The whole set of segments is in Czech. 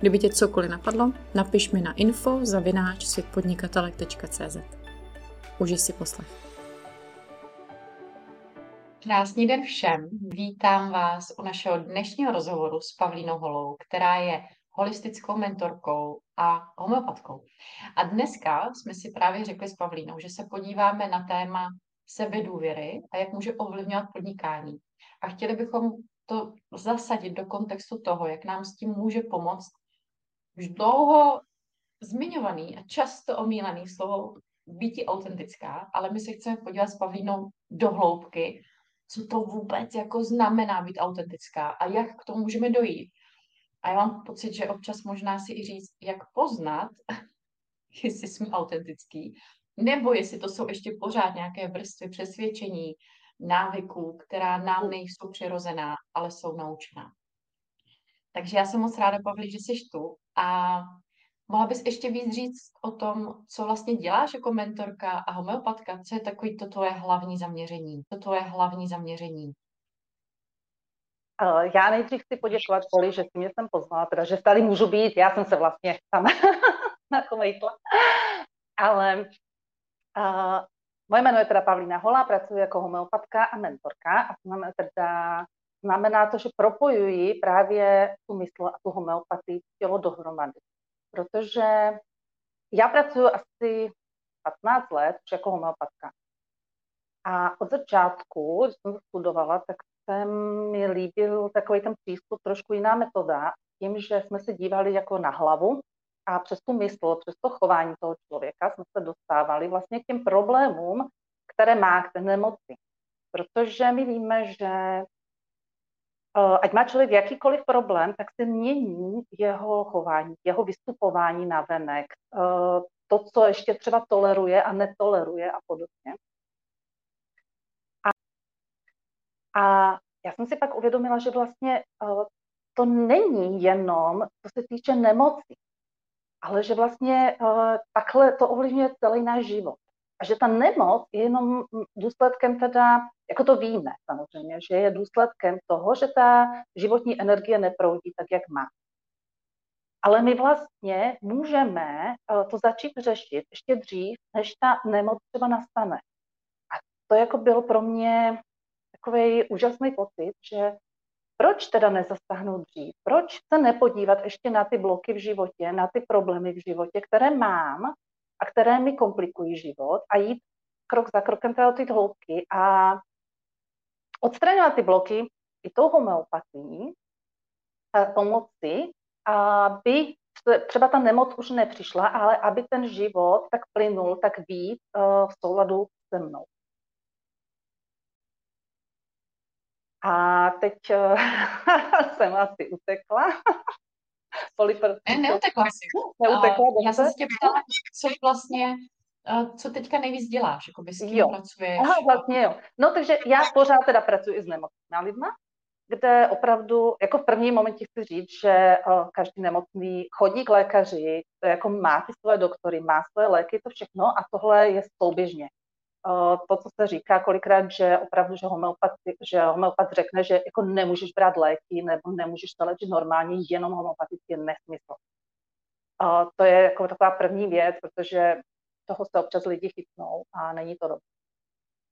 Kdyby tě cokoliv napadlo, napiš mi na info zavináč světpodnikatelek.cz. Užij si poslech. Krásný den všem. Vítám vás u našeho dnešního rozhovoru s Pavlínou Holou, která je holistickou mentorkou a homeopatkou. A dneska jsme si právě řekli s Pavlínou, že se podíváme na téma sebedůvěry a jak může ovlivňovat podnikání. A chtěli bychom to zasadit do kontextu toho, jak nám s tím může pomoct už dlouho zmiňovaný a často omílaný slovo býti autentická, ale my se chceme podívat s Pavlínou do hloubky, co to vůbec jako znamená být autentická a jak k tomu můžeme dojít. A já mám pocit, že občas možná si i říct, jak poznat, jestli jsme autentický, nebo jestli to jsou ještě pořád nějaké vrstvy přesvědčení, návyků, která nám nejsou přirozená, ale jsou naučená. Takže já jsem moc ráda, Pavli, že jsi tu a mohla bys ještě víc říct o tom, co vlastně děláš jako mentorka a homeopatka? Co je takový to tvoje hlavní zaměření? To tvoje hlavní zaměření? Uh, já nejdřív chci poděkovat Poli, že si mě jsem poznala, teda, že tady můžu být, já jsem se vlastně tam nakomejtla. Ale uh, moje jméno je teda Pavlína Hola, pracuji jako homeopatka a mentorka a znamená, teda, znamená to, že propojuji právě tu mysl a tu homeopatii tělo dohromady. Protože já pracuji asi 15 let už jako homeopatka. A od začátku, když jsem studovala, tak se mi líbil takový ten přístup, trošku jiná metoda, tím, že jsme se dívali jako na hlavu a přes tu mysl, přes to chování toho člověka jsme se dostávali vlastně k těm problémům, které má, k té nemoci. Protože my víme, že ať má člověk jakýkoliv problém, tak se mění jeho chování, jeho vystupování na venek, eh, to, co ještě třeba toleruje a netoleruje a podobně. A, a já jsem si pak uvědomila, že vlastně eh, to není jenom, co se týče nemocí, ale že vlastně takhle to ovlivňuje celý náš život. A že ta nemoc je jenom důsledkem teda, jako to víme samozřejmě, že je důsledkem toho, že ta životní energie neproudí tak, jak má. Ale my vlastně můžeme uh, to začít řešit ještě dřív, než ta nemoc třeba nastane. A to jako byl pro mě takový úžasný pocit, že proč teda nezasáhnout dřív? Proč se nepodívat ještě na ty bloky v životě, na ty problémy v životě, které mám a které mi komplikují život a jít krok za krokem teda ty hloubky a odstraňovat ty bloky i tou homeopatií, pomoci, aby třeba ta nemoc už nepřišla, ale aby ten život tak plynul, tak být eh, v souladu se mnou. A teď uh, jsem asi utekla. Polipr... Ne, neutekla jsi. Neutekla, uh, Já jsem se tě ptala, co vlastně, uh, co teďka nejvíc děláš, jako s kým jo. pracuješ? Aha, vlastně jo. No takže já pořád teda pracuji i s nemocnými lidma, kde opravdu, jako v prvním momentě chci říct, že uh, každý nemocný chodí k lékaři, jako má ty svoje doktory, má svoje léky, to všechno a tohle je souběžně. To, co se říká kolikrát, že opravdu, že homeopat, že homeopat řekne, že jako nemůžeš brát léky nebo nemůžeš se léčit normálně, jenom homopaticky je nesmysl. To je jako taková první věc, protože toho se občas lidi chytnou a není to dobře.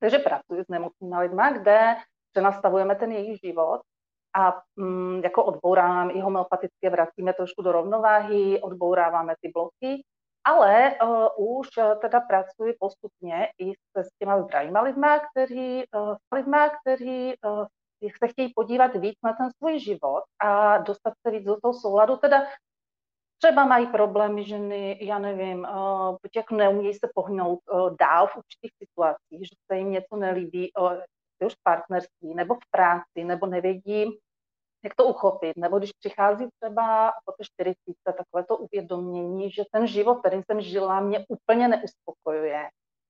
Takže pracuji s nemocnými lidmi, kde přenastavujeme ten jejich život a mm, jako odbouráváme i homeopaticky, vracíme trošku do rovnováhy, odbouráváme ty bloky ale uh, už uh, teda pracuji postupně i se, s těma zdravýma lidma, kteří, uh, lidma, kteří uh, se chtějí podívat víc na ten svůj život a dostat se víc do toho souladu. Teda třeba mají problémy ženy, já nevím, uh, jak neumějí se pohnout uh, dál v určitých situacích, že se jim něco nelíbí, uh, už v partnerství nebo v práci, nebo nevědí, jak to uchopit, nebo když přichází třeba po té 40, takové to uvědomění, že ten život, kterým jsem žila, mě úplně neuspokojuje.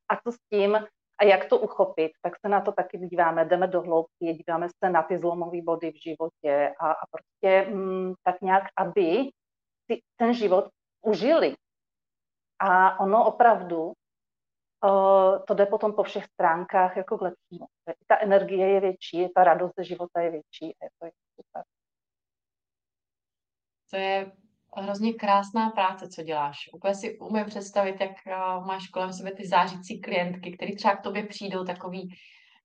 A co s tím? A jak to uchopit? Tak se na to taky díváme, jdeme do hloubky, díváme se na ty zlomové body v životě a, a prostě mm, tak nějak, aby si ten život užili. A ono opravdu to jde potom po všech stránkách jako k lepšímu. Ta energie je větší, ta radost ze života je větší a je to super. To je hrozně krásná práce, co děláš. Úplně si umím představit, jak uh, máš kolem sebe ty zářící klientky, které třeba k tobě přijdou takový,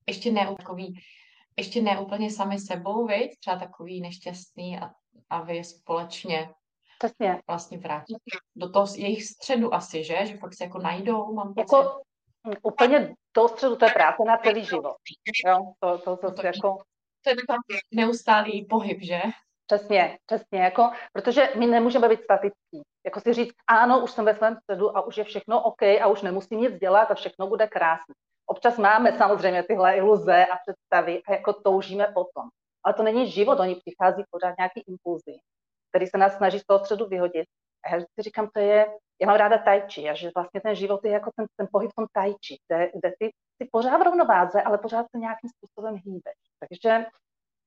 ještě ne takový, ještě ne úplně sami sebou, viď? třeba takový nešťastný a, a vy společně Přesně. vlastně vrátit do toho jejich středu asi, že? Že fakt se jako najdou, mám pocit. Jako úplně do středu, to je práce na celý život. Jo, to, to, to, to, jako... to je takový neustálý pohyb, že? Přesně, přesně, jako, protože my nemůžeme být statický. Jako si říct, ano, už jsem ve svém středu a už je všechno OK a už nemusím nic dělat a všechno bude krásné. Občas máme samozřejmě tyhle iluze a představy a jako toužíme potom. Ale to není život, oni přichází pořád nějaký impulzy, který se nás snaží z toho středu vyhodit. A já si říkám, to je, já mám ráda tajči a že vlastně ten život je jako ten, ten pohyb v tom tajči, kde, kde ty, ty pořád v rovnováze, ale pořád se nějakým způsobem hýbeš. Takže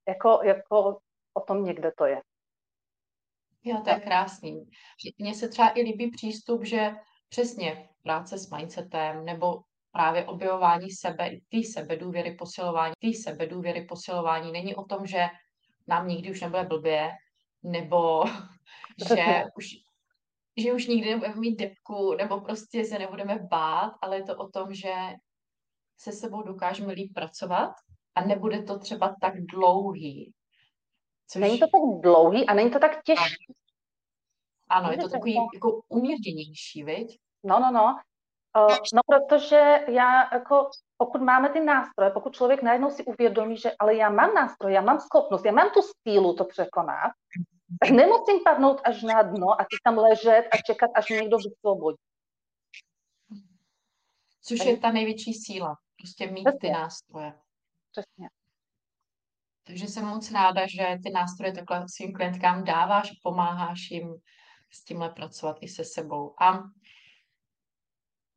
jako, jako o tom někde to je. Jo, to je krásný. Mně se třeba i líbí přístup, že přesně práce s mindsetem nebo právě objevování sebe, ty sebedůvěry posilování, ty sebedůvěry posilování není o tom, že nám nikdy už nebude blbě, nebo že už, že už nikdy nebudeme mít depku, nebo prostě se nebudeme bát, ale je to o tom, že se sebou dokážeme líp pracovat a nebude to třeba tak dlouhý. Což... Není to tak dlouhý a není to tak těžké. Ano, je to takový jako umírněnější, viď? No, no, no. Uh, no, protože já jako, pokud máme ty nástroje, pokud člověk najednou si uvědomí, že ale já mám nástroj, já mám schopnost, já mám tu sílu to překonat, nemusím padnout až na dno a ty tam ležet a čekat, až mě někdo vysvobodí. Což je ta největší síla, prostě mít Přesně. ty nástroje. Přesně. Takže jsem moc ráda, že ty nástroje takhle svým klientkám dáváš, pomáháš jim s tímhle pracovat i se sebou. A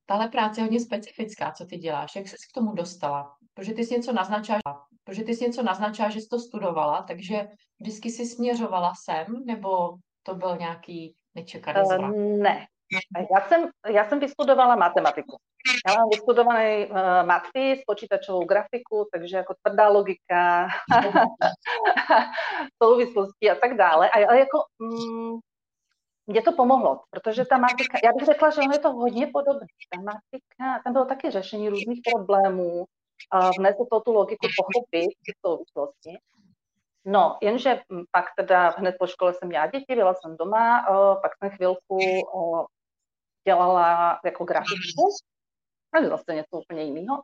tahle práce je hodně specifická, co ty děláš. Jak jsi k tomu dostala? Protože ty jsi něco naznačila, protože ty jsi něco naznačila, že jsi to studovala, takže vždycky jsi směřovala sem, nebo to byl nějaký nečekaný zvrat? Uh, ne. Já jsem, já jsem vystudovala matematiku. Já mám vystudovaný uh, matfis, počítačovou grafiku, takže jako tvrdá logika, souvislosti a tak dále. A, ale jako mm, mě to pomohlo, protože ta matika, já bych řekla, že ono je to hodně podobné. Ta matika, tam bylo taky řešení různých problémů, vnesl to tu logiku pochopit, ty souvislosti. No, jenže pak teda hned po škole jsem měla děti, byla jsem doma, pak jsem chvilku dělala jako grafiku to je zase něco úplně jiného.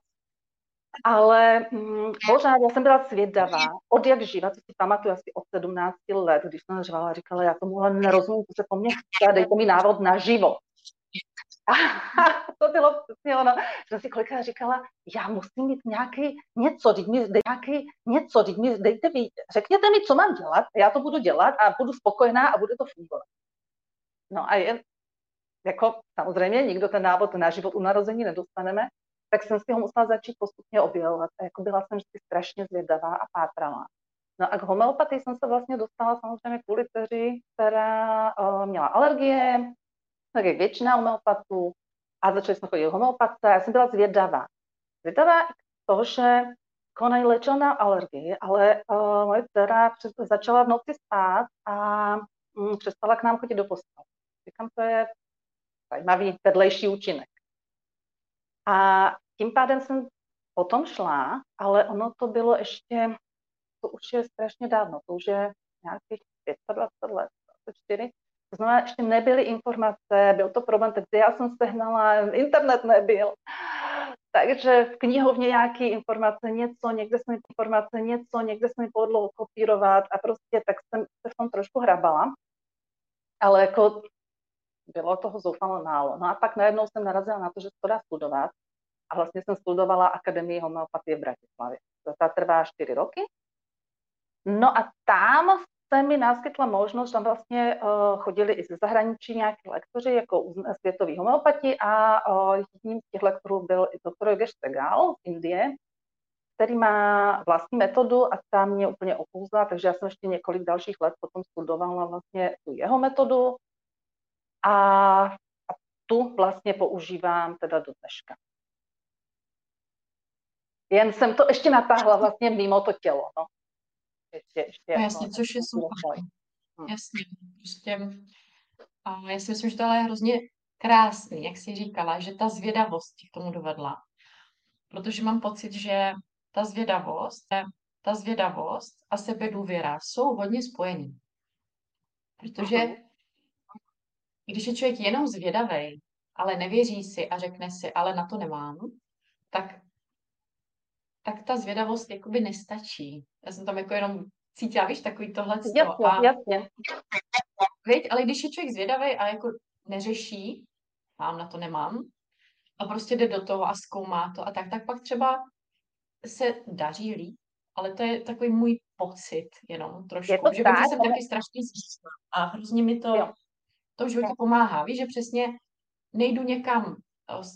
Ale mm, pořád já jsem byla svědavá, od jak živa, co si pamatuju asi od 17 let, když jsem řvala říkala, já tomuhle nerozumím, co se po mně chce, dejte mi návod na život. A to bylo přesně ono, že si kolikrát říkala, já musím mít nějaký něco, teď mi dej, nějaký něco, teď mi dejte mi, řekněte mi, co mám dělat, já to budu dělat a budu spokojená a bude to fungovat. No a je, jako samozřejmě nikdo ten návod na život u narození nedostaneme, tak jsem si ho musela začít postupně objevovat. A jako byla jsem vždycky strašně zvědavá a pátrala. No a k homeopatii jsem se vlastně dostala samozřejmě kvůli dceři, která uh, měla alergie, tak jak většina homeopatů, a začali jsme chodit homeopatce. Já jsem byla zvědavá. Zvědavá toho, že konají léčil na alergii, ale uh, moje dcera začala v noci spát a um, přestala k nám chodit do postele. Říkám, to je zajímavý vedlejší účinek. A tím pádem jsem potom šla, ale ono to bylo ještě, to už je strašně dávno, to už je nějakých 25 let, 24. To znamená, ještě nebyly informace, byl to problém, takže já jsem sehnala, internet nebyl. Takže v knihovně nějaké informace, něco, někde jsme informace, něco, někde jsme podlo kopírovat a prostě tak jsem se v tom trošku hrabala. Ale jako bylo toho zoufalo málo. No a pak najednou jsem narazila na to, že to dá studovat. A vlastně jsem studovala Akademii homeopatie v Bratislavě. Ta trvá 4 roky. No a tam mi náskytla možnost, tam vlastně uh, chodili i ze zahraničí nějaký lektoři, jako světoví homeopati a uh, jedním z těch lektorů byl i doktor Yogesh Segal z Indie, který má vlastní metodu a ta mě úplně opouzla, takže já jsem ještě několik dalších let potom studovala vlastně tu jeho metodu a, a tu vlastně používám teda do dneška. Jen jsem to ještě natáhla vlastně mimo to tělo, no. No, jasně, jako, což je super. Hm. Jasně, prostě a já si myslím, že to je hrozně krásný, jak jsi říkala, že ta zvědavost k tomu dovedla. Protože mám pocit, že ta zvědavost, ta zvědavost a sebedůvěra jsou hodně spojený. Protože když je člověk jenom zvědavý, ale nevěří si a řekne si, ale na to nemám, tak, tak ta zvědavost jakoby nestačí. Já jsem tam jako jenom cítila, víš, takový tohle. Jasně, a, jasně. Víš, ale když je člověk zvědavý a jako neřeší, mám na to nemám, a prostě jde do toho a zkoumá to a tak, tak pak třeba se daří líp, ale to je takový můj pocit jenom trošku. Je to že tak, jsem taky strašně zřízla a hrozně mi to, jo. to v životě pomáhá. Víš, že přesně nejdu někam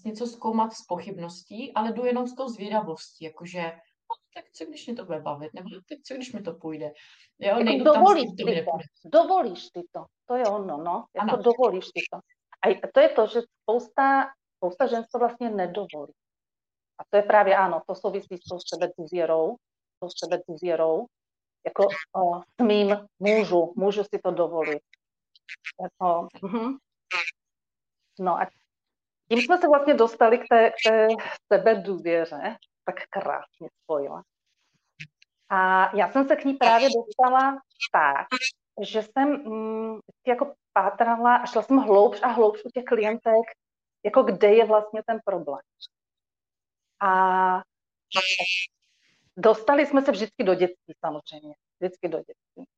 něco zkoumat s pochybností, ale jdu jenom s tou zvědavostí, jakože no, tak co když mě to bude bavit, nebo tak co když mi to půjde. Jo, jako nejdu dovolíš tam, ty to, dovolíš ty to, to je ono, no, jako ano. dovolíš ty to. A to je to, že spousta, spousta žen to vlastně nedovolí. A to je právě ano, to souvisí s tou sebe důvěrou, tou sebe důvěrou, jako o, smím, můžu, můžu si to dovolit. Jako, uh-huh. No a tím jsme se vlastně dostali k té, k té sebe důvěře, tak krásně spojila. A já jsem se k ní právě dostala tak, že jsem mm, jako pátrala a šla jsem hloubš a hloubš u těch klientek, jako kde je vlastně ten problém. A dostali jsme se vždycky do dětství samozřejmě. Vždycky do dětství.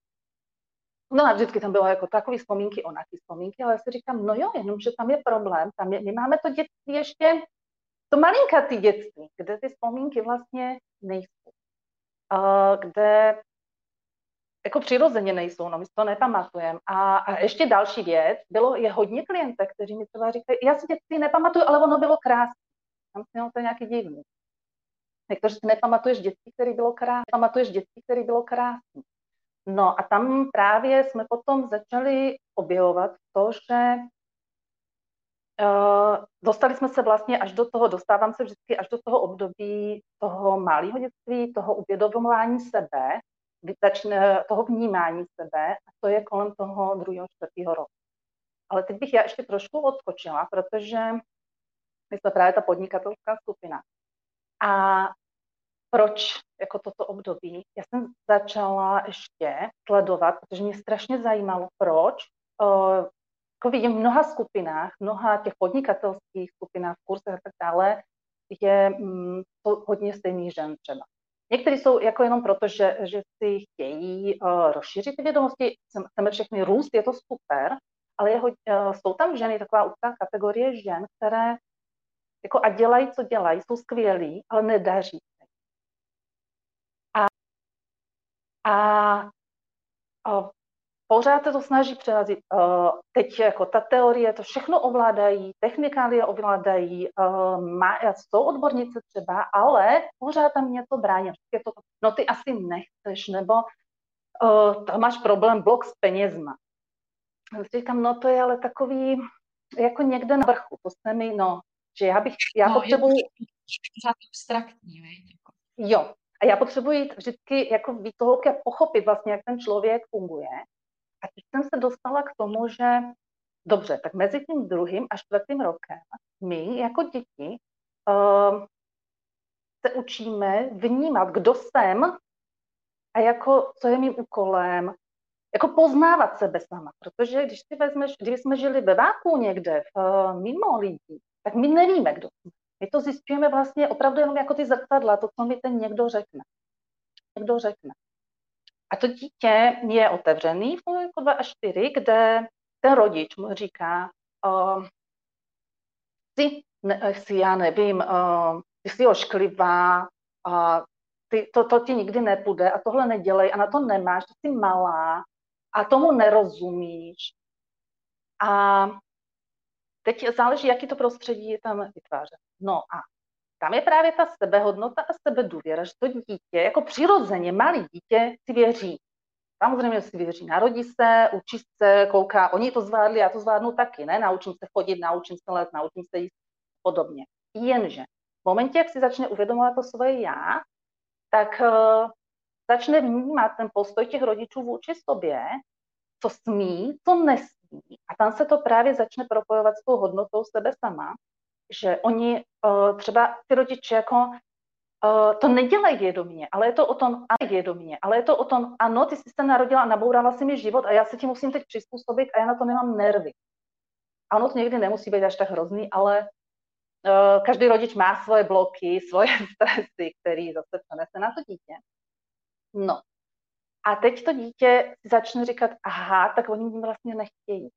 No a vždycky tam bylo jako takové vzpomínky, onaky vzpomínky, ale já si říkám, no jo, jenomže tam je problém, tam je, my máme to dětství ještě, to malinkatý dětství, kde ty vzpomínky vlastně nejsou. Uh, kde jako přirozeně nejsou, no my si to nepamatujeme. A, a ještě další věc, bylo, je hodně klientek, kteří mi třeba říkají, já si dětství nepamatuju, ale ono bylo krásné. Tam si to nějaký divný. Někteří si nepamatuješ dětství, které bylo krásné, pamatuješ dětství, které bylo krásné. No a tam právě jsme potom začali objevovat to, že uh, dostali jsme se vlastně až do toho, dostávám se vždycky až do toho období toho malého dětství, toho uvědomování sebe, začne toho vnímání sebe a to je kolem toho druhého, čtvrtého roku. Ale teď bych já ještě trošku odskočila, protože my jsme právě ta podnikatelská skupina. A proč jako toto období? Já jsem začala ještě sledovat, protože mě strašně zajímalo, proč uh, jako vidím v mnoha skupinách, mnoha těch podnikatelských skupinách, kursech a tak dále, je mm, to hodně stejných žen třeba. Někteří jsou jako jenom proto, že, že si chtějí uh, rozšířit ty vědomosti, chceme všechny růst, je to super, ale je, uh, jsou tam ženy, taková úzká kategorie žen, které jako a dělají, co dělají, jsou skvělí, ale nedaří se. A, a, a pořád se to snaží přerazit. Uh, teď jako ta teorie, to všechno ovládají, technikálie ovládají, uh, má, jsou odbornice třeba, ale pořád tam něco brání. Je to, no ty asi nechceš, nebo uh, tam máš problém blok s penězma. Říkám, no to je ale takový, jako někde na vrchu, to se mi, no, že já bych, já no, potřebuji... Je abstraktní, jako. Jo, a já potřebuji vždycky jako toho a pochopit vlastně, jak ten člověk funguje. A teď jsem se dostala k tomu, že dobře, tak mezi tím druhým a čtvrtým rokem my jako děti uh, se učíme vnímat, kdo jsem a jako, co je mým úkolem, jako poznávat sebe sama, protože když si vezmeš, když jsme žili ve váku někde, v, uh, mimo lidí, tak my nevíme, kdo jsme. My to zjistíme vlastně opravdu jenom jako ty zrcadla, to, co mi ten někdo řekne. Někdo řekne. A to dítě je otevřený v jako 2 až 4, kde ten rodič mu říká, uh, ty, ne, si já nevím, uh, ty jsi ošklivá, uh, ty, to, to ti nikdy nepůjde a tohle nedělej a na to nemáš, ty jsi malá, a tomu nerozumíš. A teď záleží, jaký to prostředí je tam vytváře. No a tam je právě ta sebehodnota a sebedůvěra, že to dítě, jako přirozeně malý dítě si věří. Samozřejmě si věří, narodí se, učí se, kouká, oni to zvládli, já to zvládnu taky, ne? Naučím se chodit, naučím se let, naučím se jíst podobně. Jenže v momentě, jak si začne uvědomovat to svoje já, tak uh, začne vnímat ten postoj těch rodičů vůči sobě, co smí, co nesmí. A tam se to právě začne propojovat s tou hodnotou sebe sama, že oni uh, třeba ty rodiče jako uh, to nedělají vědomě, ale je to o tom, a vědomě, ale je to o tom, ano, ty jsi se narodila a nabourala si mi život a já se ti musím teď přizpůsobit a já na to nemám nervy. Ano, to někdy nemusí být až tak hrozný, ale uh, každý rodič má svoje bloky, svoje stresy, který zase přenese na to dítě. No. A teď to dítě začne říkat, aha, tak oni mě vlastně nechtějí.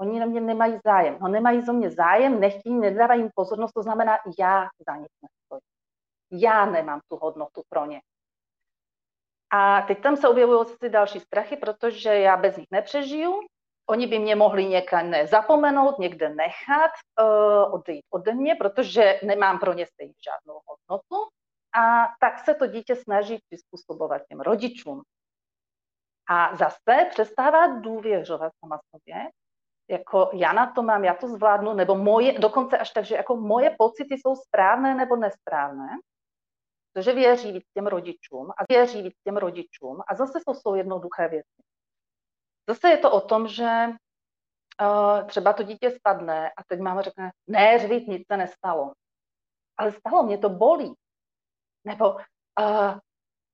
Oni na mě nemají zájem. No nemají zo mě zájem, nechtějí, nedávají jim pozornost, to znamená, já za nich nestojím. Já nemám tu hodnotu pro ně. A teď tam se objevují ty další strachy, protože já bez nich nepřežiju. Oni by mě mohli někde zapomenout, někde nechat, uh, odejít ode mě, protože nemám pro ně stejně žádnou hodnotu. A tak se to dítě snaží přizpůsobovat těm rodičům. A zase přestává důvěřovat sama sobě, jako já na to mám, já to zvládnu, nebo moje, dokonce až tak, že jako moje pocity jsou správné nebo nesprávné, protože věří víc těm rodičům a věří víc těm rodičům a zase to jsou jednoduché věci. Zase je to o tom, že uh, třeba to dítě spadne a teď máma řekne, ne, řvít, nic se nestalo. Ale stalo, mě to bolí. Nebo uh,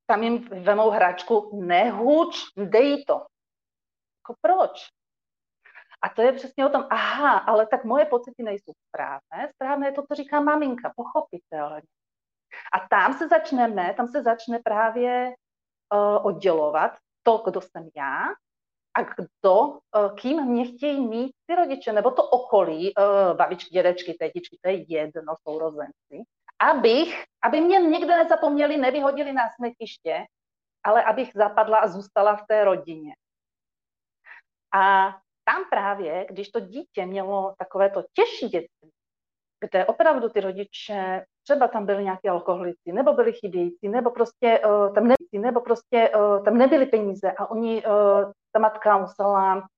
tam jim vemou hračku, nehuč, dej to. Jako proč? A to je přesně o tom, aha, ale tak moje pocity nejsou správné. Správné je to, co říká maminka, pochopitelně. A tam se začneme, tam se začne právě uh, oddělovat to, kdo jsem já a kdo, uh, kým mě chtějí mít ty rodiče, nebo to okolí, uh, babičky, dědečky, tetičky, to je jedno, sourozenci, abych, aby mě někde nezapomněli, nevyhodili na smetiště, ale abych zapadla a zůstala v té rodině. A tam právě, když to dítě mělo takové to těžší dětství, kde opravdu ty rodiče, třeba tam byli nějaký alkoholici, nebo byli chybějící, nebo prostě uh, tam, ne, nebo prostě, uh, tam nebyly peníze a oni, uh, ta matka musela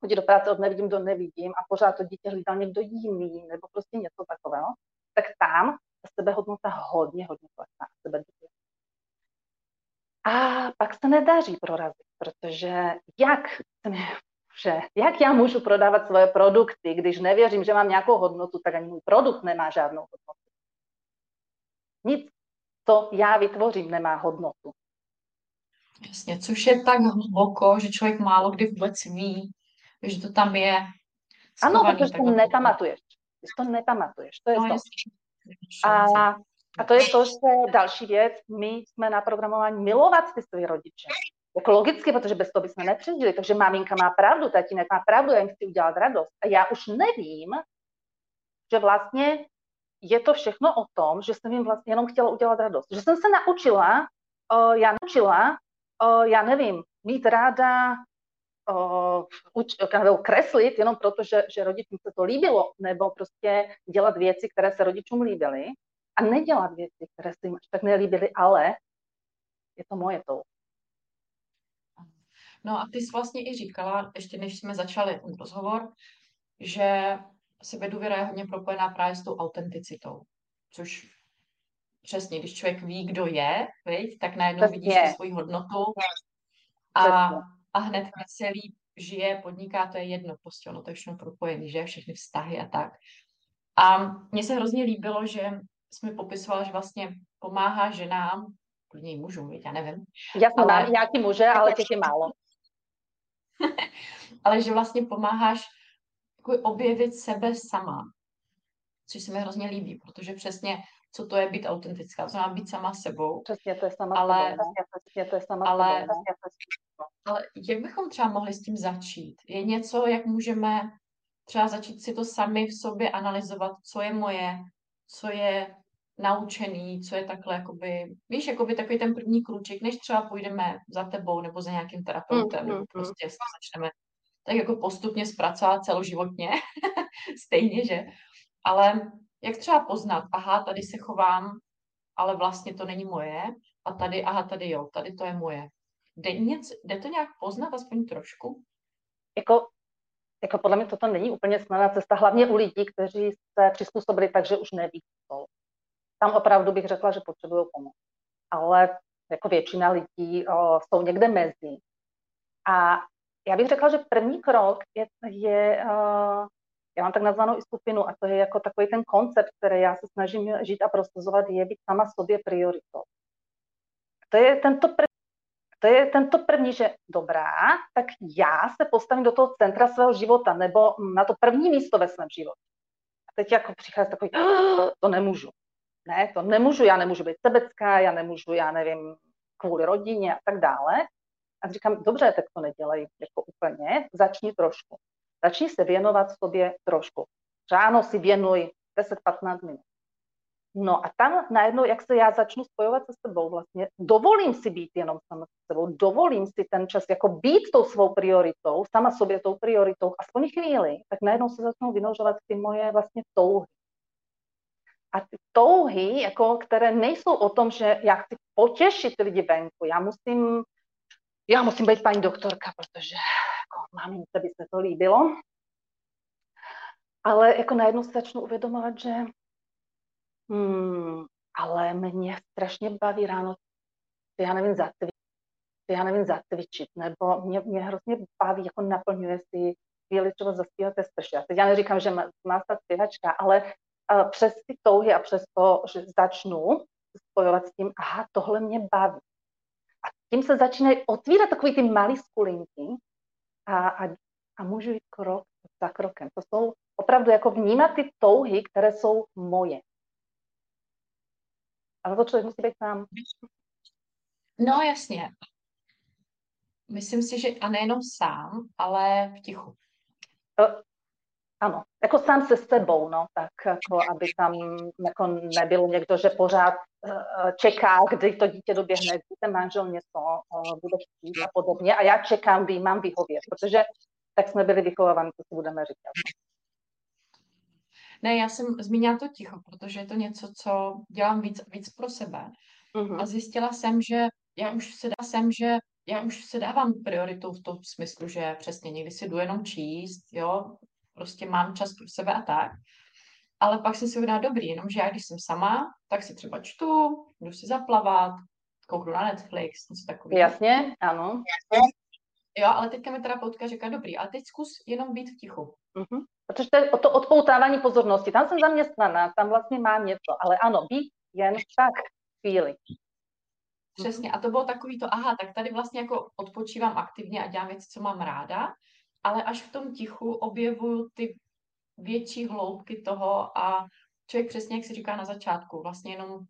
chodit do práce od nevidím do nevidím a pořád to dítě hlídal někdo jiný, nebo prostě něco takového, tak tam ta sebehodnota hodně, hodně klesá. Sebe a pak se nedaří prorazit, protože jak že jak já můžu prodávat svoje produkty, když nevěřím, že mám nějakou hodnotu, tak ani můj produkt nemá žádnou hodnotu. Nic, co já vytvořím, nemá hodnotu. Jasně, což je tak hluboko, že člověk málo kdy vůbec ví, že to tam je. Ano, protože to nepamatuješ. Ty to nepamatuješ, to je no, to. A, a to je to, že další věc, my jsme na programování milovat ty své rodiče. Jako logicky, protože bez toho bychom nepřežili. Takže maminka má pravdu, tatínek má pravdu, já jim chci udělat radost. A já už nevím, že vlastně je to všechno o tom, že jsem jim vlastně jenom chtěla udělat radost. Že jsem se naučila, uh, já naučila, uh, já nevím, mít ráda uh, uč, nebo kreslit jenom proto, že, že rodičům se to líbilo, nebo prostě dělat věci, které se rodičům líbily a nedělat věci, které se jim až tak nelíbily, ale je to moje to. No a ty jsi vlastně i říkala, ještě než jsme začali ten rozhovor, že sebedůvěra je hodně propojená právě s tou autenticitou, což přesně, když člověk ví, kdo je, viď, tak najednou přesně. vidíš tu svoji hodnotu a, a hned se líp žije, podniká, to je jedno, prostě ono to je všechno propojené, že všechny vztahy a tak. A mně se hrozně líbilo, že jsme popisoval, že vlastně pomáhá ženám, klidně i mužům, já nevím. Já jsem ale... nějaký muže, ale těch je málo. ale že vlastně pomáháš jako objevit sebe sama, což se mi hrozně líbí, protože přesně co to je být autentická, to má být sama sebou. Přesně, to je sama ale, sebou. Přesně, to je sama ale, sebou. Ale jak bychom třeba mohli s tím začít? Je něco, jak můžeme třeba začít si to sami v sobě analyzovat, co je moje, co je naučený, co je takhle, jakoby, víš, jakoby takový ten první kruček, než třeba půjdeme za tebou nebo za nějakým terapeutem, mm, prostě mm. začneme tak jako postupně zpracovat celoživotně, stejně, že? Ale jak třeba poznat, aha, tady se chovám, ale vlastně to není moje, a tady, aha, tady jo, tady to je moje. Jde, něco, jde to nějak poznat, aspoň trošku? Jako, jako podle mě toto není úplně snadná cesta, hlavně u lidí, kteří se přizpůsobili tak, že už neví, co. Tam opravdu bych řekla, že potřebují pomoc. Ale jako většina lidí o, jsou někde mezi. A já bych řekla, že první krok je, je uh, já mám tak nazvanou i skupinu a to je jako takový ten koncept, který já se snažím žít a prosazovat, je být sama sobě prioritou. To je tento první, to je tento první, že dobrá, tak já se postavím do toho centra svého života nebo na to první místo ve svém životě. A teď jako přichází takový, oh, to nemůžu. Ne, to nemůžu, já nemůžu být sebecká, já nemůžu, já nevím, kvůli rodině a tak dále. A říkám, dobře, tak to nedělej jako úplně, začni trošku. Začni se věnovat sobě trošku. Ráno si věnuj 10-15 minut. No a tam najednou, jak se já začnu spojovat se sebou vlastně, dovolím si být jenom sama se sebou, dovolím si ten čas jako být tou svou prioritou, sama sobě tou prioritou, aspoň chvíli, tak najednou se začnou vynožovat ty moje vlastně touhy. A ty touhy, jako, které nejsou o tom, že já chci potěšit lidi venku, já musím, já musím být paní doktorka, protože jako, mamince by se to líbilo. Ale jako najednou se začnu uvědomovat, že hmm, ale mě strašně baví ráno, já nevím, zacvičit, já nevím, zacvičit, nebo mě, mě hrozně baví, jako naplňuje si chvíli třeba zaspívat té sprše. Teď já neříkám, že má, má stát zpěvačka, ale přes ty touhy a přes to, že začnu spojovat s tím, aha, tohle mě baví. A tím se začínají otvírat takový ty malý skulinky a, a, a můžu jít krok za krokem. To jsou opravdu jako vnímat ty touhy, které jsou moje. Ale to člověk musí být sám. No jasně. Myslím si, že a nejenom sám, ale v tichu. Ano, jako sám se sebou, no, tak jako, aby tam jako nebyl někdo, že pořád uh, čeká, kdy to dítě doběhne, kdy ten manžel něco uh, bude chtít a podobně. A já čekám, kdy mám vyhovět, protože tak jsme byli vychováváni, co si budeme říkat. Ne, já jsem zmínila to ticho, protože je to něco, co dělám víc, víc pro sebe. Uh-huh. A zjistila jsem, že já už se dá, jsem, že já už se dávám prioritu v tom smyslu, že přesně někdy si jdu jenom číst, jo, prostě mám čas pro sebe a tak. Ale pak jsem si uvědomila, dobrý, jenomže já když jsem sama, tak si třeba čtu, jdu si zaplavat, kouknu na Netflix, něco takového. Jasně, ano. Jo, ale teďka mi terapeutka říká, dobrý, ale teď zkus jenom být v tichu. Uh-huh. Protože to je o to odpoutávání pozornosti. Tam jsem zaměstnaná, tam vlastně mám něco, ale ano, být jen tak chvíli. Přesně, a to bylo takový to, aha, tak tady vlastně jako odpočívám aktivně a dělám věci, co mám ráda, ale až v tom tichu objevuju ty větší hloubky toho a člověk přesně, jak se říká na začátku, vlastně jenom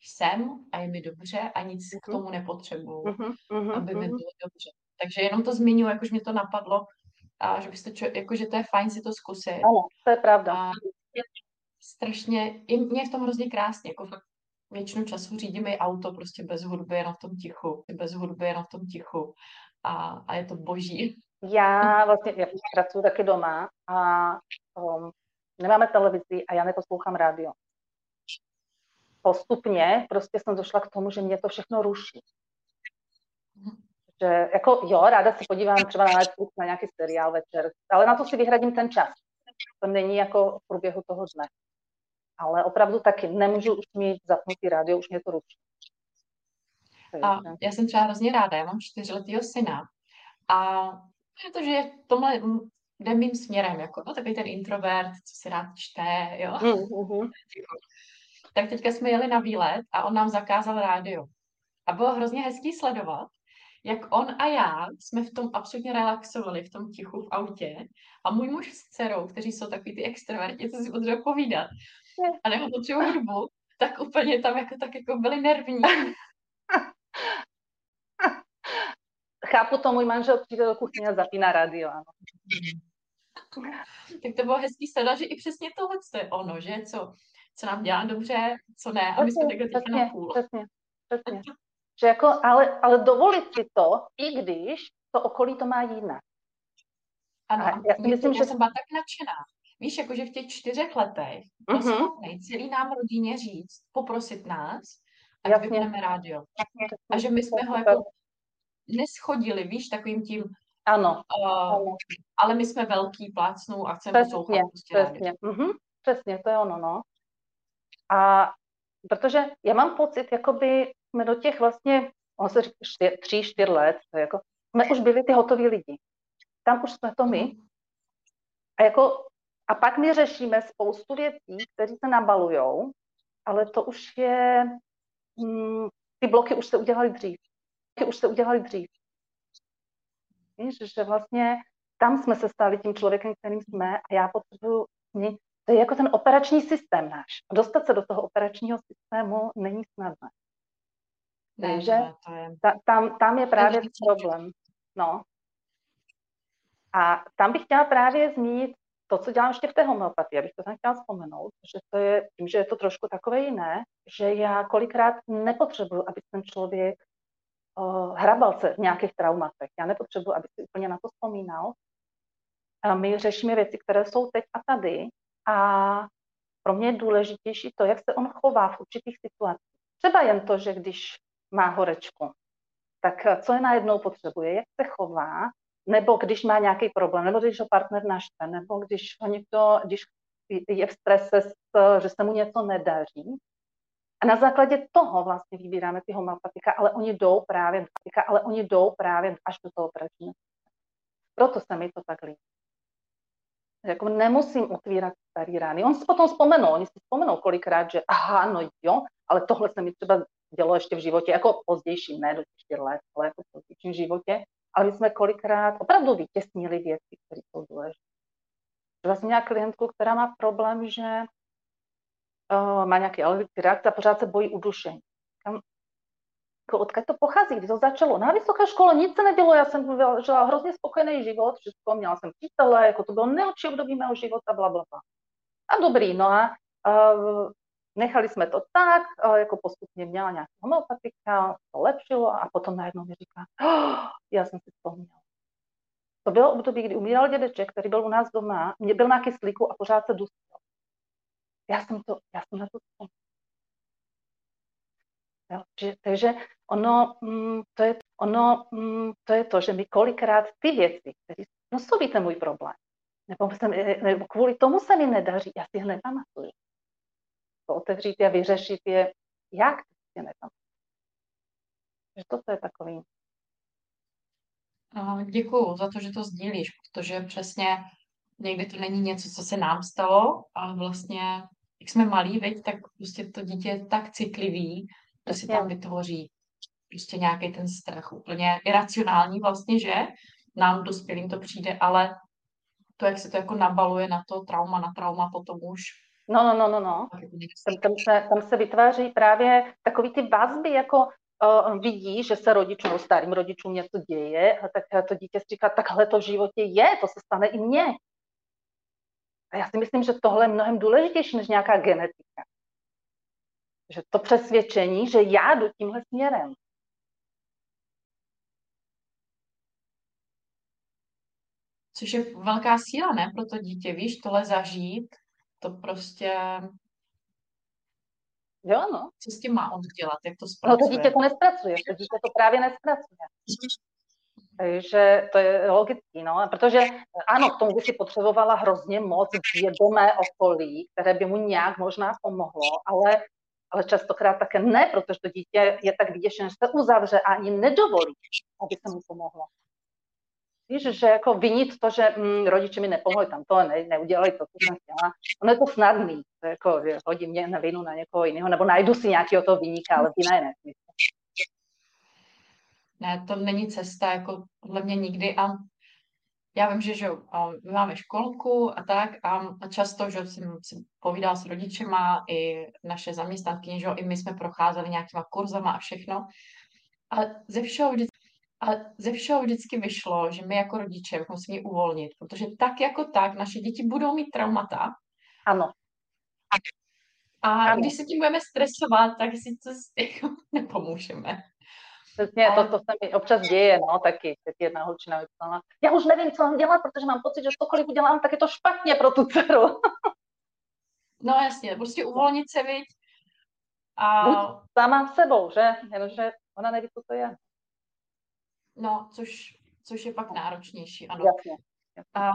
jsem a je mi dobře a nic uh-huh. k mhm. tomu nepotřebuju, uh-huh, uh-huh, aby mi bylo dobře. Takže jenom to zmiňuji, jakož mě to napadlo, a že byste, čo, jako, že to je fajn si to zkusit. Ano, to je pravda. A strašně, i mě je v tom hrozně krásně, jako fakt většinu času řídím i auto prostě bez hudby, jenom v tom tichu, bez hudby, jenom v tom tichu a, a je to boží. Já vlastně já pracuji taky doma a um, nemáme televizi a já neposlouchám rádio. Postupně prostě jsem došla k tomu, že mě to všechno ruší. Že jako jo, ráda si podívám třeba na Netflix na nějaký seriál večer, ale na to si vyhradím ten čas. To není jako v průběhu toho dne. Ale opravdu taky nemůžu už mít zapnutý rádio, už mě to ruší. A já jsem třeba hrozně ráda, já mám čtyřletýho syna a protože je tomhle jde mým směrem, jako no, takový ten introvert, co si rád čte, jo. Mm-hmm. tak teďka jsme jeli na výlet a on nám zakázal rádio. A bylo hrozně hezký sledovat, jak on a já jsme v tom absolutně relaxovali, v tom tichu v autě a můj muž s dcerou, kteří jsou takový ty extroverti, co si potřebují povídat a nebo potřebují hudbu, tak úplně tam jako, tak jako byli nervní. Chápu to, můj manžel přijde do kuchyně a zapíná rádio, ano. tak to bylo hezký sledovat, že i přesně tohle je ono, že co co nám dělá dobře, co ne. A my jsme takhle teďka na půl. Přesně, přesně. Že jako, ale, ale dovolit si to, i když to okolí to má jinak. Ano, a já, si myslím, že jsem byla tak nadšená. Víš, jakože v těch čtyřech letech byl uh-huh. schopný celý nám rodině říct, poprosit nás, ať vypneme rádio. A že my jsme ho jako neschodili, víš, takovým tím, ano. Uh, ale my jsme velký plácnou a chceme poslouchat prostě přesně. Uh-huh. Přesně, to je ono, no. A protože já mám pocit, jakoby jsme do těch vlastně, on se říká čtyř, tři, čtyř let, to jako, jsme už byli ty hotoví lidi. Tam už jsme to my. Mhm. A jako a pak my řešíme spoustu věcí, které se nabalujou, ale to už je, hm, ty bloky už se udělaly dřív. Už se udělaly dřív. Víš, že vlastně tam jsme se stali tím člověkem, kterým jsme a já potřebuju změnit. To je jako ten operační systém náš. A dostat se do toho operačního systému není snadné. Takže ta, tam, tam je právě problém. No. A tam bych chtěla právě zmínit to, co dělám ještě v té homeopatii, abych to tam chtěla vzpomenout, že to je, tím, že je to trošku takové jiné, že já kolikrát nepotřebuju, aby ten člověk uh, hrabal se v nějakých traumatech. Já nepotřebuji, aby si úplně na to vzpomínal. A my řešíme věci, které jsou teď a tady a pro mě je důležitější to, jak se on chová v určitých situacích. Třeba jen to, že když má horečku, tak co je najednou potřebuje, jak se chová, nebo když má nějaký problém, nebo když ho partner naštve, nebo když ho někdo, když je v strese, že se mu něco nedaří. A na základě toho vlastně vybíráme ty homeopatika, ale oni jdou právě, ale oni jdou právě až do toho operačního. Proto se mi to tak líbí. Jako nemusím otvírat starý rány. On si potom vzpomenou, oni si vzpomenou kolikrát, že aha, no jo, ale tohle se mi třeba dělo ještě v životě, jako pozdějším, ne do těch let, ale jako v pozdějším životě ale my jsme kolikrát opravdu vytěsnili věci, které jsou důležité. Vlastně měla klientku, která má problém, že uh, má nějaký alergický reakce a pořád se bojí udušení. Kam, jako odkud to pochází, kdy to začalo? Na vysoké škole nic se nedělo, já jsem žila hrozně spokojený život, všechno, měla jsem přítele, jako to bylo nejlepší období mého života, bla, bla, bla. A dobrý, no a uh, nechali jsme to tak, jako postupně měla nějaká homeopatika, to lepšilo a potom najednou mi říká, oh, já jsem si vzpomněla. To bylo období, kdy umíral dědeček, který byl u nás doma, byl na kyslíku a pořád se dusil. Já jsem, to, já jsem na to. Jo, že, takže ono, mm, to je, ono mm, to je to, že my kolikrát ty věci, které no víte můj problém, nebo, jsem, nebo kvůli tomu se mi nedaří, já si je nepamatuju to otevřít a vyřešit je, jak je tam. Takže toto je takový. Děkuju za to, že to sdílíš, protože přesně někdy to není něco, co se nám stalo, ale vlastně, jak jsme malí, veď, tak prostě to dítě je tak citlivý, že si tam vytvoří prostě nějaký ten strach úplně iracionální vlastně, že nám dospělým to přijde, ale to, jak se to jako nabaluje na to trauma na trauma, potom už No, no, no, no, no. Tam, tam, se, tam se vytváří právě takový ty vazby, jako uh, vidí, že se rodičům, starým rodičům něco děje, a tak to dítě si říká, takhle to v životě je, to se stane i mně. A já si myslím, že tohle je mnohem důležitější než nějaká genetika. Že to přesvědčení, že já jdu tímhle směrem. Což je velká síla, ne, pro to dítě, víš, tohle zažít to prostě... Jo, no. Co s tím má on dělat, jak to zpracuje? No to dítě to nespracuje, to dítě to právě nespracuje. Takže to je logický, no, protože ano, k tomu by si potřebovala hrozně moc vědomé okolí, které by mu nějak možná pomohlo, ale, ale častokrát také ne, protože to dítě je tak vyděšené, že se uzavře a ani nedovolí, aby se mu pomohlo. Víš, že jako vinit to, že mm, rodiče mi nepomohli tam to, ne, neudělali to, co jsem chtěla. Ono je to snadný, to je jako, že hodím mě na vinu na někoho jiného, nebo najdu si nějakého toho vyníka, ale vina je nesmysl. Ne, to není cesta, jako podle mě nikdy a já vím, že, že my máme školku a tak a často, že jsem si povídala s rodičema i naše zaměstnankyně, že i my jsme procházeli nějakýma kurzama a všechno. A ze všeho vždycky ale ze všeho vždycky vyšlo, že my jako rodiče měli uvolnit, protože tak jako tak naše děti budou mít traumata. Ano. A ano. když se tím budeme stresovat, tak si to jako nepomůžeme. Přesně, to, to se mi občas děje, no, taky. Teď jedna holčina vypsala, já už nevím, co mám dělat, protože mám pocit, že cokoliv udělám, tak je to špatně pro tu dceru. no jasně, prostě uvolnit se, viď? A... sama s sebou, že? Jenomže ona neví, co to je. No, což, což je pak náročnější, ano. Jasně. jasně. A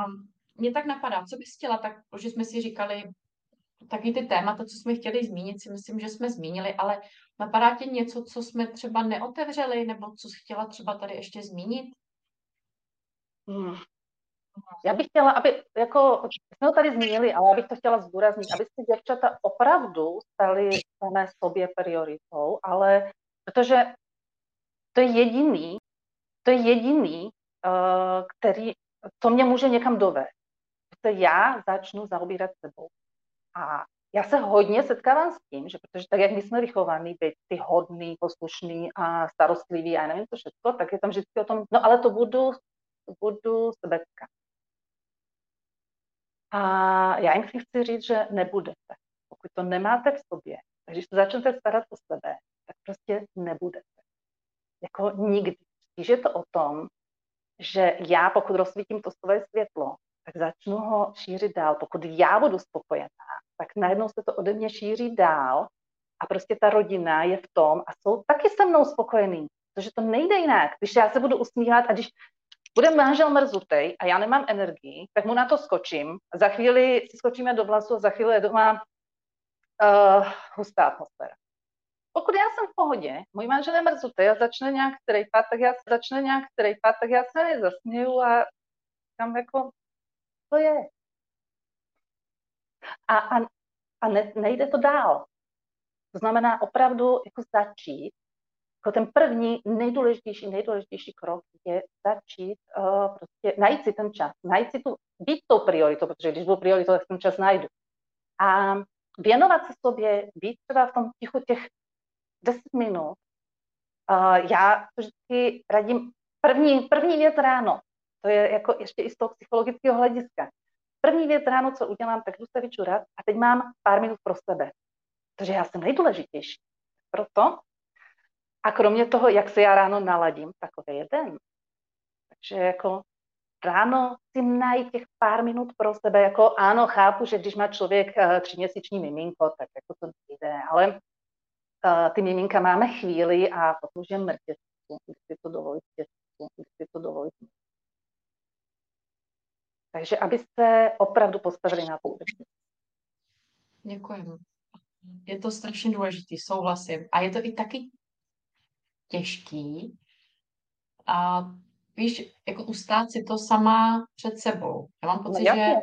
mě tak napadá, co bys chtěla, tak, že jsme si říkali, taky ty témata, co jsme chtěli zmínit, si myslím, že jsme zmínili, ale napadá tě něco, co jsme třeba neotevřeli, nebo co jsi chtěla třeba tady ještě zmínit? Hmm. Já bych chtěla, aby, jako, jsme to tady zmínili, ale já bych to chtěla zdůraznit, aby si děvčata opravdu stali samé sobě prioritou, ale protože to je jediný, to je jediný, uh, který, co mě může někam dovést. Se já začnu zaobírat sebou. A já se hodně setkávám s tím, že protože tak, jak my jsme vychovaní být ty hodný, poslušný a starostlivý a nevím co všechno, tak je tam vždycky o tom, no ale to budu, to budu sebecká. A já jim chci říct, že nebudete. Pokud to nemáte v sobě, tak když se začnete starat o sebe, tak prostě nebudete. Jako nikdy. Když je to o tom, že já, pokud rozsvítím to své světlo, tak začnu ho šířit dál. Pokud já budu spokojená, tak najednou se to ode mě šíří dál a prostě ta rodina je v tom a jsou taky se mnou spokojení, protože to nejde jinak. Když já se budu usmívat a když bude manžel mrzutej a já nemám energii, tak mu na to skočím. Za chvíli si skočíme do vlasu a za chvíli je doma uh, hustá atmosféra. Pokud já jsem v pohodě, můj manžel je mrzutý a začne nějak strejfat, tak já začne nějak strejfat, tak já se zasměju a tam jako, to je. A, a, a ne, nejde to dál. To znamená opravdu jako začít jako ten první nejdůležitější, nejdůležitější krok je začít uh, prostě najít si ten čas, najít si tu, být tou prioritou, protože když budu prioritou, tak ten čas najdu. A věnovat se sobě, být třeba v tom tichu těch 10 minut. Uh, já vždycky radím první, první věc ráno. To je jako ještě i z toho psychologického hlediska. První věc ráno, co udělám, tak jdu se vyčurat a teď mám pár minut pro sebe. Protože já jsem nejdůležitější. Proto a kromě toho, jak se já ráno naladím, takový je den. Takže jako ráno si najít těch pár minut pro sebe, jako ano, chápu, že když má člověk uh, tříměsíční miminko, tak jako to nejde, ale uh, ty miminka máme chvíli a potom můžeme mrtět, když si to dovolit, když si to dovolit. Takže abyste opravdu postavili na půdu. Děkujeme. Je to strašně důležitý, souhlasím. A je to i taky těžký. A víš, jako ustát si to sama před sebou. Já mám pocit, no, že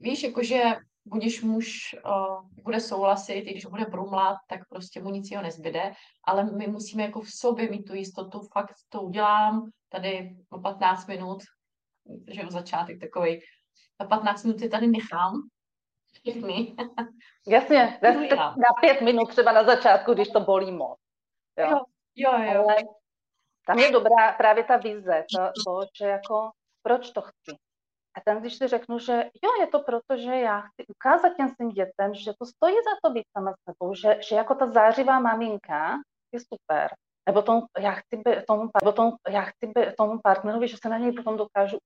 víš, jakože budeš muž uh, bude souhlasit, i když bude brumlat, tak prostě mu nic jiného nezbyde, ale my musíme jako v sobě mít tu jistotu, fakt to udělám, tady o 15 minut, že o začátek takový, a 15 minut je tady nechám, všechny. Jasně, na pět minut třeba na začátku, když to bolí moc. Jo, jo, jo. jo. Ale tam je dobrá právě ta vize, to, to, že jako, proč to chci. A ten, když si řeknu, že jo, je to proto, že já chci ukázat těm svým dětem, že to stojí za to být sama sebou, že, že jako ta zářivá maminka je super. Nebo tomu, já chci být tomu, nebo tomu, já chci být tomu partnerovi, že se na něj potom dokážu.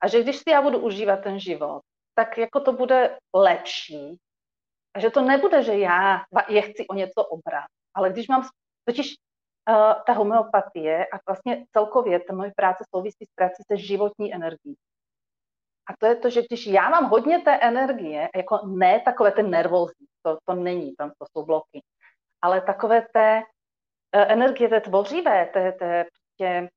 A že když si já budu užívat ten život, tak jako to bude lepší. A že to nebude, že já je chci o něco obrat. Ale když mám Totiž uh, ta homeopatie a vlastně celkově ta moje práce souvisí s prací se životní energií. A to je to, že když já mám hodně té energie, jako ne takové ten nervózní, to, to není, tam to jsou bloky, ale takové té uh, energie, té tvořivé, té, té prostě,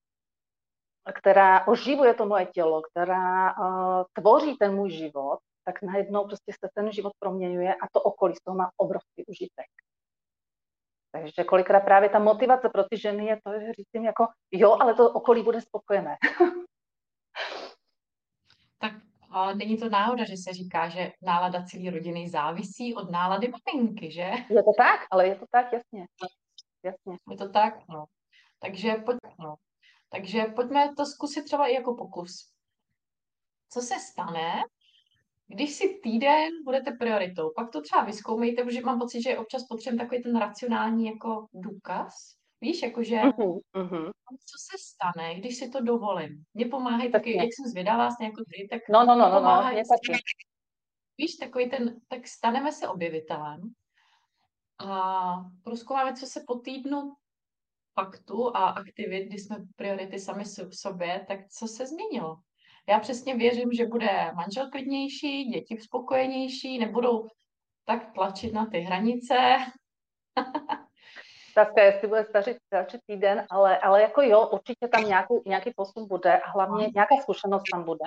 která oživuje to moje tělo, která uh, tvoří ten můj život, tak najednou prostě se ten život proměňuje a to okolí z toho má obrovský užitek. Takže kolikrát právě ta motivace pro ty ženy je to, že říct jim jako, jo, ale to okolí bude spokojené. tak a není to náhoda, že se říká, že nálada celé rodiny závisí od nálady maminky, že? Je to tak, ale je to tak, jasně. jasně. Je to tak, no. Takže, pojď, no. Takže pojďme to zkusit třeba i jako pokus. Co se stane, když si týden budete prioritou, pak to třeba vyzkoumejte, protože mám pocit, že občas potřebujeme takový ten racionální jako důkaz. Víš, jakože uh-huh, uh-huh. co se stane, když si to dovolím. Mě pomáhají taky, jak jsem zvědavá vlastně jako ty, tak no, no, no, no, no, mě taky. Víš, takový ten, tak staneme se objevitelem a proskoumáme, co se po týdnu faktu a aktivit, kdy jsme priority sami v sobě, tak co se změnilo? Já přesně věřím, že bude manžel klidnější, děti spokojenější, nebudou tak tlačit na ty hranice. Otázka je, jestli bude stačit, stačit týden, ale, ale jako jo, určitě tam nějaký, nějaký posun bude a hlavně nějaká zkušenost tam bude.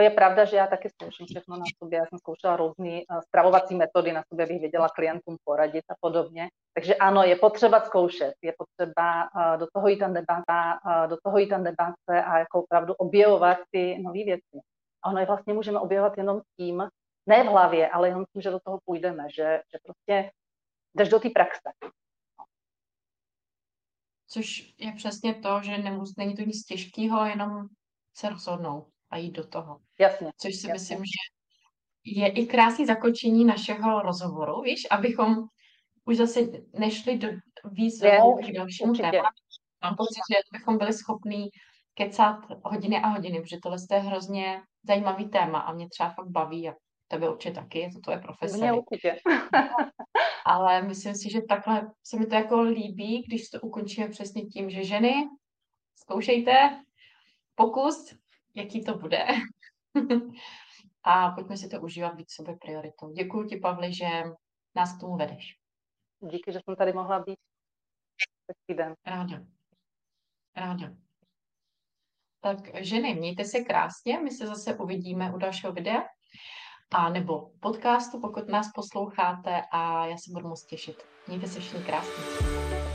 Je pravda, že já taky zkouším všechno na sobě. Já jsem zkoušela různé uh, stravovací metody na sobě, bych věděla klientům poradit a podobně. Takže ano, je potřeba zkoušet, je potřeba uh, do toho jít tam debata, uh, do toho jít tam debate a jako opravdu objevovat ty nové věci. A ono je vlastně můžeme objevovat jenom tím, ne v hlavě, ale jenom tím, že do toho půjdeme, že, že prostě jdeš do té praxe. Což je přesně to, že nemus, není to nic těžkého, jenom se rozhodnout a jít do toho. Jasně. Což si jasně. myslím, že je i krásný zakočení našeho rozhovoru, víš, abychom už zase nešli do do k dalšímu tématu. Mám pocit, že bychom byli schopní kecat hodiny a hodiny, protože tohle je hrozně zajímavý téma a mě třeba fakt baví a tebe určitě taky, je to tvoje profese. Mě určitě. Ale myslím si, že takhle se mi to jako líbí, když to ukončíme přesně tím, že ženy, zkoušejte, pokus, jaký to bude. a pojďme si to užívat, být sobě prioritou. Děkuji ti, Pavli, že nás k tomu vedeš. Díky, že jsem tady mohla být. Hezký den. Ráda. Ráda. Tak ženy, mějte se krásně, my se zase uvidíme u dalšího videa a nebo podcastu, pokud nás posloucháte a já se budu moc těšit. Mějte se všichni krásně.